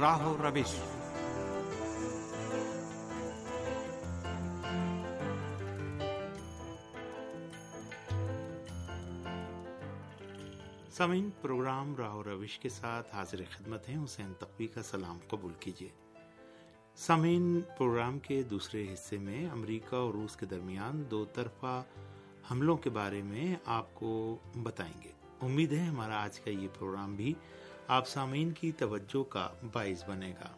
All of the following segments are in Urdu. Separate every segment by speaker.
Speaker 1: راہ و روش پروگرام راہ و روش کے ساتھ حاضر خدمت ہیں، حسین تقوی کا سلام قبول کیجیے۔ سمعین پروگرام کے دوسرے حصے میں امریکہ اور روس کے درمیان دو طرفہ حملوں کے بارے میں آپ کو بتائیں گے۔ امید ہے ہمارا آج کا یہ پروگرام بھی آپ سامعین کی توجہ کا باعث بنے گا۔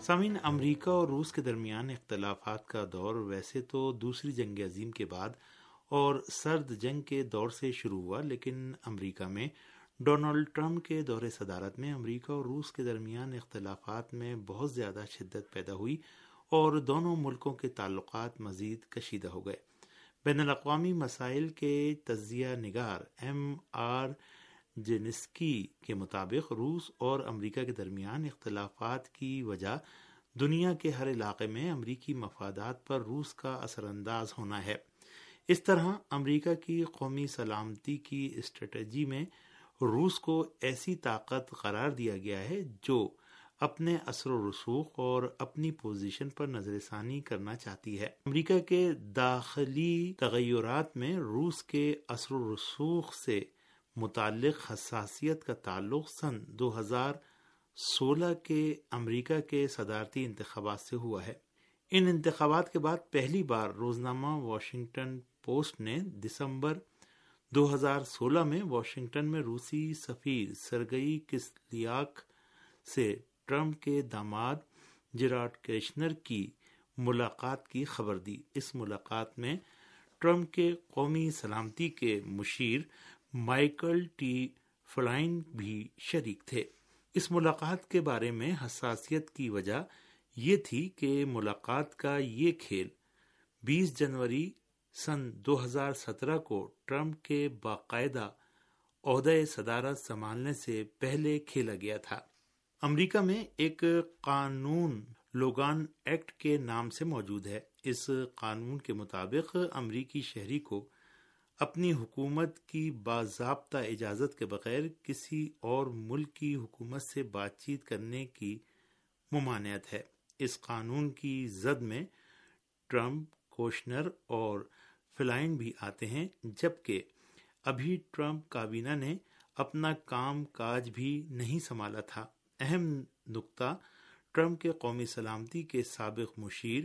Speaker 1: سامعین، امریکہ اور روس کے درمیان اختلافات کا دور ویسے تو دوسری جنگ عظیم کے بعد اور سرد جنگ کے دور سے شروع ہوا، لیکن امریکہ میں ڈونلڈ ٹرمپ کے دور صدارت میں امریکہ اور روس کے درمیان اختلافات میں بہت زیادہ شدت پیدا ہوئی اور دونوں ملکوں کے تعلقات مزید کشیدہ ہو گئے۔ بین الاقوامی مسائل کے تجزیہ نگار ایم آر جینسکی کے مطابق روس اور امریکہ کے درمیان اختلافات کی وجہ دنیا کے ہر علاقے میں امریکی مفادات پر روس کا اثر انداز ہونا ہے۔ اس طرح امریکہ کی قومی سلامتی کی اسٹریٹجی میں روس کو ایسی طاقت قرار دیا گیا ہے جو اپنے اثر و رسوخ اور اپنی پوزیشن پر نظر ثانی کرنا چاہتی ہے۔ امریکہ کے داخلی تغیرات میں روس کے اثر و رسوخ سے متعلق حساسیت کا تعلق سن دو ہزار سولہ کے امریکہ کے صدارتی انتخابات سے ہوا ہے۔ ان انتخابات کے بعد پہلی بار روزنامہ واشنگٹن پوسٹ نے دسمبر دو ہزار سولہ میں واشنگٹن میں روسی سفیر سرگئی کسلیاک سے ٹرمپ کے داماد جراٹ کریشنر کی ملاقات کی خبر دی۔ اس ملاقات میں ٹرمپ کے قومی سلامتی کے مشیر مائیکل ٹی فلائن بھی شریک تھے۔ اس ملاقات کے بارے میں حساسیت کی وجہ یہ تھی کہ ملاقات کا یہ کھیل بیس جنوری سن دو ہزار سترہ کو ٹرمپ کے باقاعدہ عہدۂ صدارت سنبھالنے سے پہلے کھیلا گیا تھا۔ امریکہ میں ایک قانون لوگان ایکٹ کے نام سے موجود ہے۔ اس قانون کے مطابق امریکی شہری کو اپنی حکومت کی باضابطہ اجازت کے بغیر کسی اور ملک کی حکومت سے بات چیت کرنے کی ممانعت ہے۔ اس قانون کی زد میں ٹرمپ، کوشنر اور فلائن بھی آتے ہیں، جبکہ ابھی ٹرمپ کابینہ نے اپنا کام کاج بھی نہیں سنبھالا تھا۔ اہم نقطہ، ٹرمپ کے قومی سلامتی کے سابق مشیر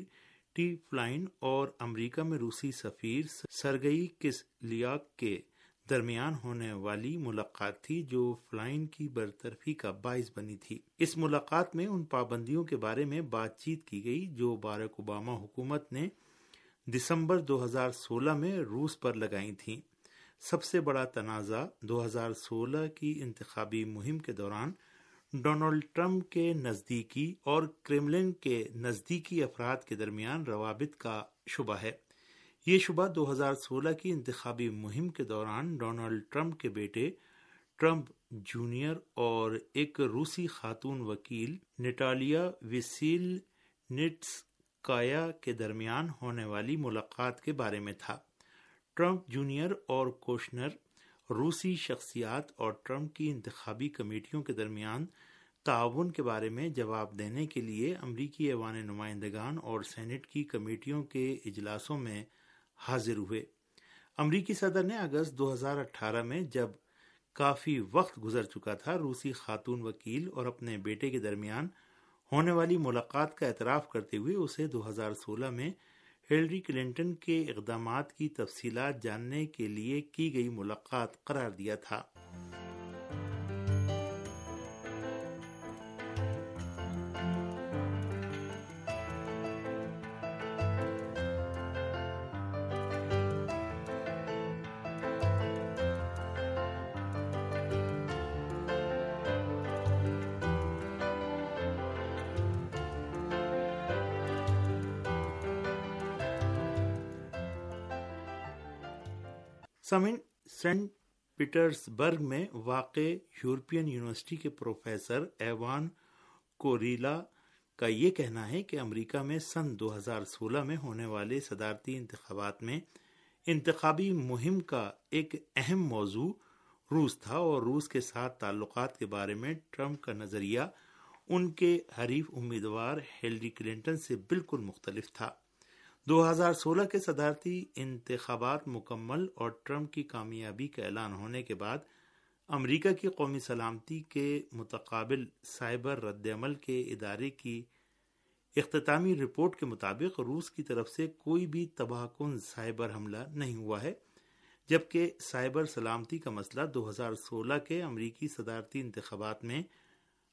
Speaker 1: ٹی فلائن اور امریکہ میں روسی سفیر سرگئی کس لیاک کے درمیان ہونے والی ملاقات تھی، جو فلائن کی برطرفی کا باعث بنی تھی۔ اس ملاقات میں ان پابندیوں کے بارے میں بات چیت کی گئی، جو بارک اوباما حکومت نے دسمبر دو ہزار سولہ میں روس پر لگائی تھیں۔ سب سے بڑا تنازع دو ہزار سولہ کی انتخابی مہم کے دوران ڈونلڈ ٹرمپ کے نزدیکی اور کریملن کے نزدیکی افراد کے درمیان روابط کا شبہ ہے۔ یہ شبہ دو ہزار سولہ کی انتخابی مہم کے دوران ڈونلڈ ٹرمپ کے بیٹے ٹرمپ جونیئر اور ایک روسی خاتون وکیل نٹالیا وسیل نٹس کایا کے درمیان ہونے والی ملاقات کے بارے میں تھا۔ ٹرمپ جونیئر اور کوشنر روسی شخصیات اور ٹرمپ کی انتخابی کمیٹیوں کے درمیان تعاون کے بارے میں جواب دینے کے لیے امریکی ایوان نمائندگان اور سینٹ کی کمیٹیوں کے اجلاسوں میں حاضر ہوئے۔ امریکی صدر نے اگست دو ہزار اٹھارہ میں جب کافی وقت گزر چکا تھا، روسی خاتون وکیل اور اپنے بیٹے کے درمیان ہونے والی ملاقات کا اعتراف کرتے ہوئے اسے دو ہزار سولہ میں ہلری کلنٹن کے اقدامات کی تفصیلات جاننے کے لیے کی گئی ملاقات قرار دیا تھا۔ سمن سینٹ پیٹرس برگ میں واقع یورپین یونیورسٹی کے پروفیسر ایوان کوریلا کا یہ کہنا ہے کہ امریکہ میں سن دو ہزار سولہ میں ہونے والے صدارتی انتخابات میں انتخابی مہم کا ایک اہم موضوع روس تھا اور روس کے ساتھ تعلقات کے بارے میں ٹرمپ کا نظریہ ان کے حریف امیدوار ہیلری کلنٹن سے بالکل مختلف تھا۔ دو ہزار سولہ کے صدارتی انتخابات مکمل اور ٹرمپ کی کامیابی کا اعلان ہونے کے بعد امریکہ کی قومی سلامتی کے متقابل سائبر رد عمل کے ادارے کی اختتامی رپورٹ کے مطابق روس کی طرف سے کوئی بھی تباہ کن سائبر حملہ نہیں ہوا ہے، جبکہ سائبر سلامتی کا مسئلہ دو ہزار سولہ کے امریکی صدارتی انتخابات میں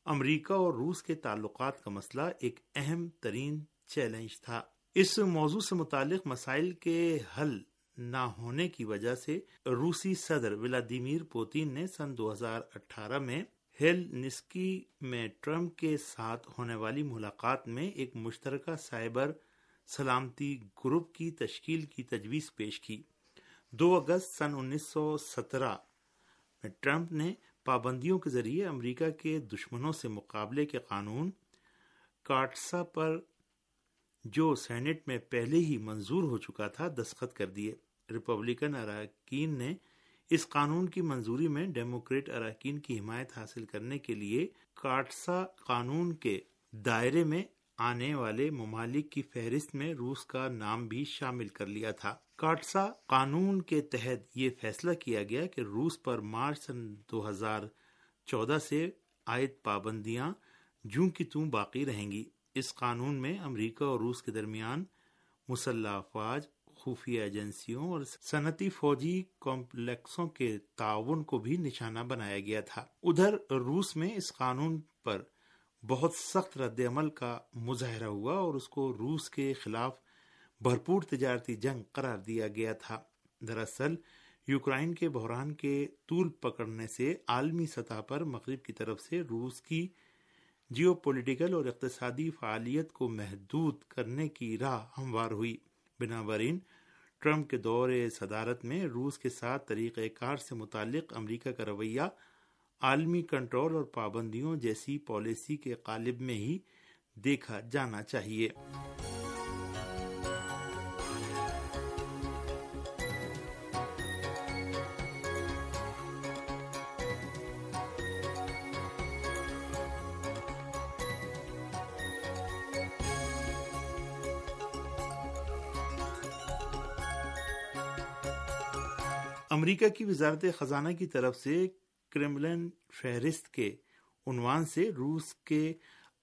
Speaker 1: امریکہ اور روس کے تعلقات کا مسئلہ ایک اہم ترین چیلنج تھا۔ اس موضوع سے متعلق مسائل کے حل نہ ہونے کی وجہ سے روسی صدر ولادیمیر پوتین نے سن دو ہزار اٹھارہ میں ہیل نسکی میں ٹرمپ کے ساتھ ہونے والی ملاقات میں ایک مشترکہ سائبر سلامتی گروپ کی تشکیل کی تجویز پیش کی۔ دو اگست سن انیس سو سترہ میں ٹرمپ نے پابندیوں کے ذریعے امریکہ کے دشمنوں سے مقابلے کے قانون کاٹسا پر جو سینٹ میں پہلے ہی منظور ہو چکا تھا، دستخط کر دیے۔ ریپبلکن اراکین نے اس قانون کی منظوری میں ڈیموکریٹ اراکین کی حمایت حاصل کرنے کے لیے کاٹسا قانون کے دائرے میں آنے والے ممالک کی فہرست میں روس کا نام بھی شامل کر لیا تھا۔ کاٹسا قانون کے تحت یہ فیصلہ کیا گیا کہ روس پر مارچ سن دو ہزار چودہ سے عائد پابندیاں جوں کی توں باقی رہیں گی۔ اس قانون میں امریکہ اور روس کے درمیان مسلح افواج، خفیہ ایجنسیوں اور صنعتی فوجی کمپلیکسوں کے تعاون کو بھی نشانہ بنایا گیا تھا۔ ادھر روس میں اس قانون پر بہت سخت رد عمل کا مظاہرہ ہوا اور اس کو روس کے خلاف بھرپور تجارتی جنگ قرار دیا گیا تھا۔ دراصل، یوکرائن کے بحران کے طول پکڑنے سے عالمی سطح پر مغرب کی طرف سے روس کی جیو پولیٹیکل اور اقتصادی فعالیت کو محدود کرنے کی راہ ہموار ہوئی۔ بنا برین ٹرمپ کے دور صدارت میں روس کے ساتھ طریقہ کار سے متعلق امریکہ کا رویہ عالمی کنٹرول اور پابندیوں جیسی پالیسی کے قالب میں ہی دیکھا جانا چاہیے۔ امریکہ کی وزارت خزانہ کی طرف سے کرملن فہرست کے عنوان سے روس کے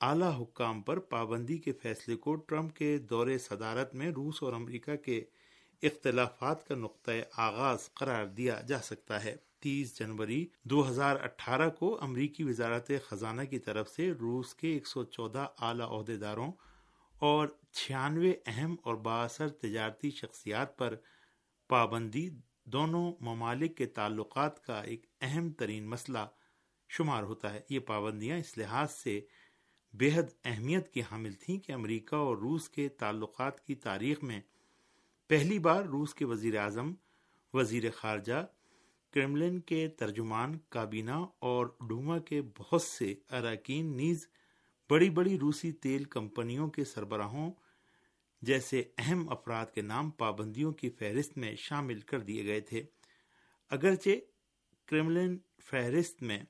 Speaker 1: اعلی حکام پر پابندی کے فیصلے کو ٹرمپ کے دور صدارت میں روس اور امریکہ کے اختلافات کا نقطۂ آغاز قرار دیا جا سکتا ہے۔ تیس جنوری دو ہزار اٹھارہ کو امریکی وزارت خزانہ کی طرف سے روس کے ایک سو چودہ اعلی عہدے داروں اور چھیانوے اہم اور باثر تجارتی شخصیات پر پابندی دونوں ممالک کے تعلقات کا ایک اہم ترین مسئلہ شمار ہوتا ہے۔ یہ پابندیاں اس لحاظ سے بے حد اہمیت کی حامل تھیں کہ امریکہ اور روس کے تعلقات کی تاریخ میں پہلی بار روس کے وزیر اعظم وزیر خارجہ، کرملن کے ترجمان کابینہ اور ڈوما کے بہت سے اراکین نیز بڑی بڑی روسی تیل کمپنیوں کے سربراہوں جیسے اہم افراد کے نام پابندیوں کی فہرست میں شامل کر دیے گئے تھے۔ اگرچہ کرملن فہرست میں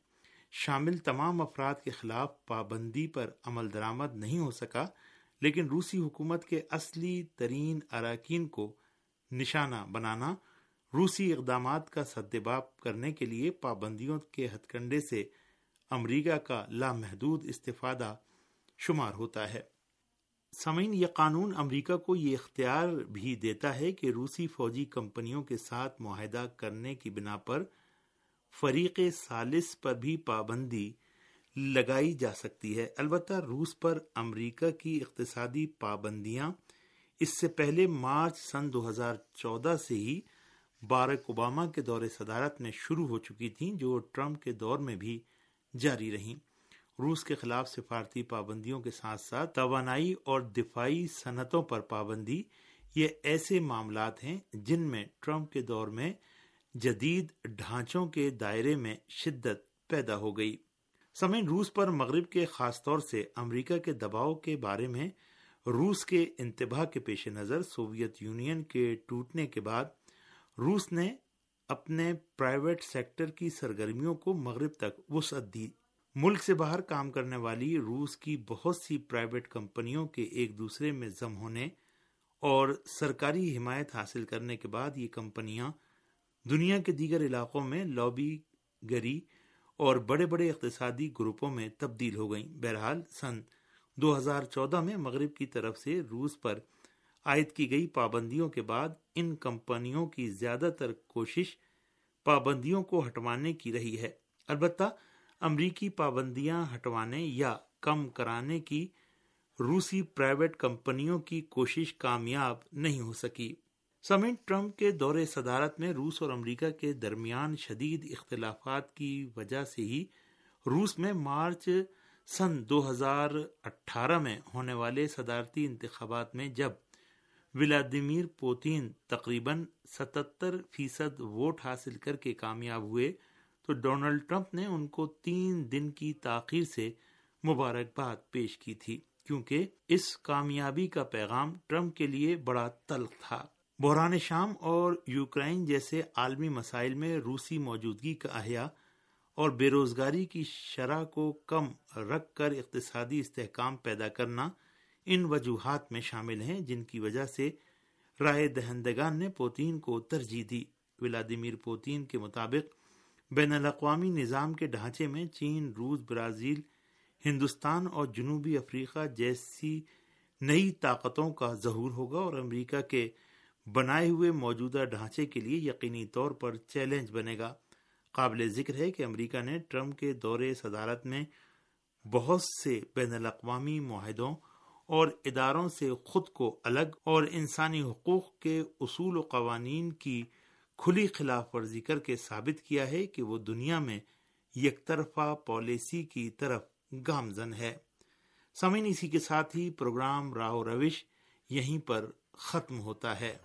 Speaker 1: شامل تمام افراد کے خلاف پابندی پر عمل درآمد نہیں ہو سکا، لیکن روسی حکومت کے اصلی ترین اراکین کو نشانہ بنانا، روسی اقدامات کا سدباب کرنے کے لیے پابندیوں کے ہتھ کنڈے سے امریکہ کا لامحدود استفادہ شمار ہوتا ہے۔ سمعین یہ قانون امریکہ کو یہ اختیار بھی دیتا ہے کہ روسی فوجی کمپنیوں کے ساتھ معاہدہ کرنے کی بنا پر فریق سالس پر بھی پابندی لگائی جا سکتی ہے۔ البتہ روس پر امریکہ کی اقتصادی پابندیاں اس سے پہلے مارچ سن دو ہزار چودہ سے ہی بارک اوباما کے دور صدارت میں شروع ہو چکی تھیں، جو ٹرمپ کے دور میں بھی جاری رہیں۔ روس کے خلاف سفارتی پابندیوں کے ساتھ ساتھ توانائی اور دفاعی صنعتوں پر پابندی، یہ ایسے معاملات ہیں جن میں ٹرمپ کے دور میں جدید ڈھانچوں کے دائرے میں شدت پیدا ہو گئی۔ سمین روس پر مغرب کے خاص طور سے امریکہ کے دباؤ کے بارے میں روس کے انتباہ کے پیش نظر سوویت یونین کے ٹوٹنے کے بعد روس نے اپنے پرائیویٹ سیکٹر کی سرگرمیوں کو مغرب تک وسعت دی۔ ملک سے باہر کام کرنے والی روس کی بہت سی پرائیویٹ کمپنیوں کے ایک دوسرے میں ضم ہونے اور سرکاری حمایت حاصل کرنے کے بعد یہ کمپنیاں دنیا کے دیگر علاقوں میں لابی گری اور بڑے بڑے اقتصادی گروپوں میں تبدیل ہو گئیں۔ بہرحال سن دو ہزار چودہ میں مغرب کی طرف سے روس پر عائد کی گئی پابندیوں کے بعد ان کمپنیوں کی زیادہ تر کوشش پابندیوں کو ہٹوانے کی رہی ہے۔ البتہ امریکی پابندیاں ہٹوانے یا کم کرانے کی روسی پرائیویٹ کمپنیوں کی کوشش کامیاب نہیں ہو سکی۔ سمیت ٹرمپ کے دور صدارت میں روس اور امریکہ کے درمیان شدید اختلافات کی وجہ سے ہی روس میں مارچ سن دو ہزار اٹھارہ میں ہونے والے صدارتی انتخابات میں جب ولادیمیر پوتین تقریباً ستتر فیصد ووٹ حاصل کر کے کامیاب ہوئے تو ڈونلڈ ٹرمپ نے ان کو تین دن کی تاخیر سے مبارکباد پیش کی تھی، کیونکہ اس کامیابی کا پیغام ٹرمپ کے لیے بڑا تلخ تھا۔ بحران شام اور یوکرائن جیسے عالمی مسائل میں روسی موجودگی کا احیاء اور بے روزگاری کی شرح کو کم رکھ کر اقتصادی استحکام پیدا کرنا ان وجوہات میں شامل ہیں، جن کی وجہ سے رائے دہندگان نے پوتین کو ترجیح دی۔ ولادیمیر پوتین کے مطابق بین الاقوامی نظام کے ڈھانچے میں چین، روس، برازیل، ہندوستان اور جنوبی افریقہ جیسی نئی طاقتوں کا ظہور ہوگا اور امریکہ کے بنائے ہوئے موجودہ ڈھانچے کے لیے یقینی طور پر چیلنج بنے گا۔ قابل ذکر ہے کہ امریکہ نے ٹرمپ کے دور صدارت میں بہت سے بین الاقوامی معاہدوں اور اداروں سے خود کو الگ اور انسانی حقوق کے اصول و قوانین کی کھلی خلاف ورزی کر کے ثابت کیا ہے کہ وہ دنیا میں یک طرفہ پالیسی کی طرف گامزن ہے۔ سمین اسی کے ساتھ ہی پروگرام راہو روش یہیں پر ختم ہوتا ہے۔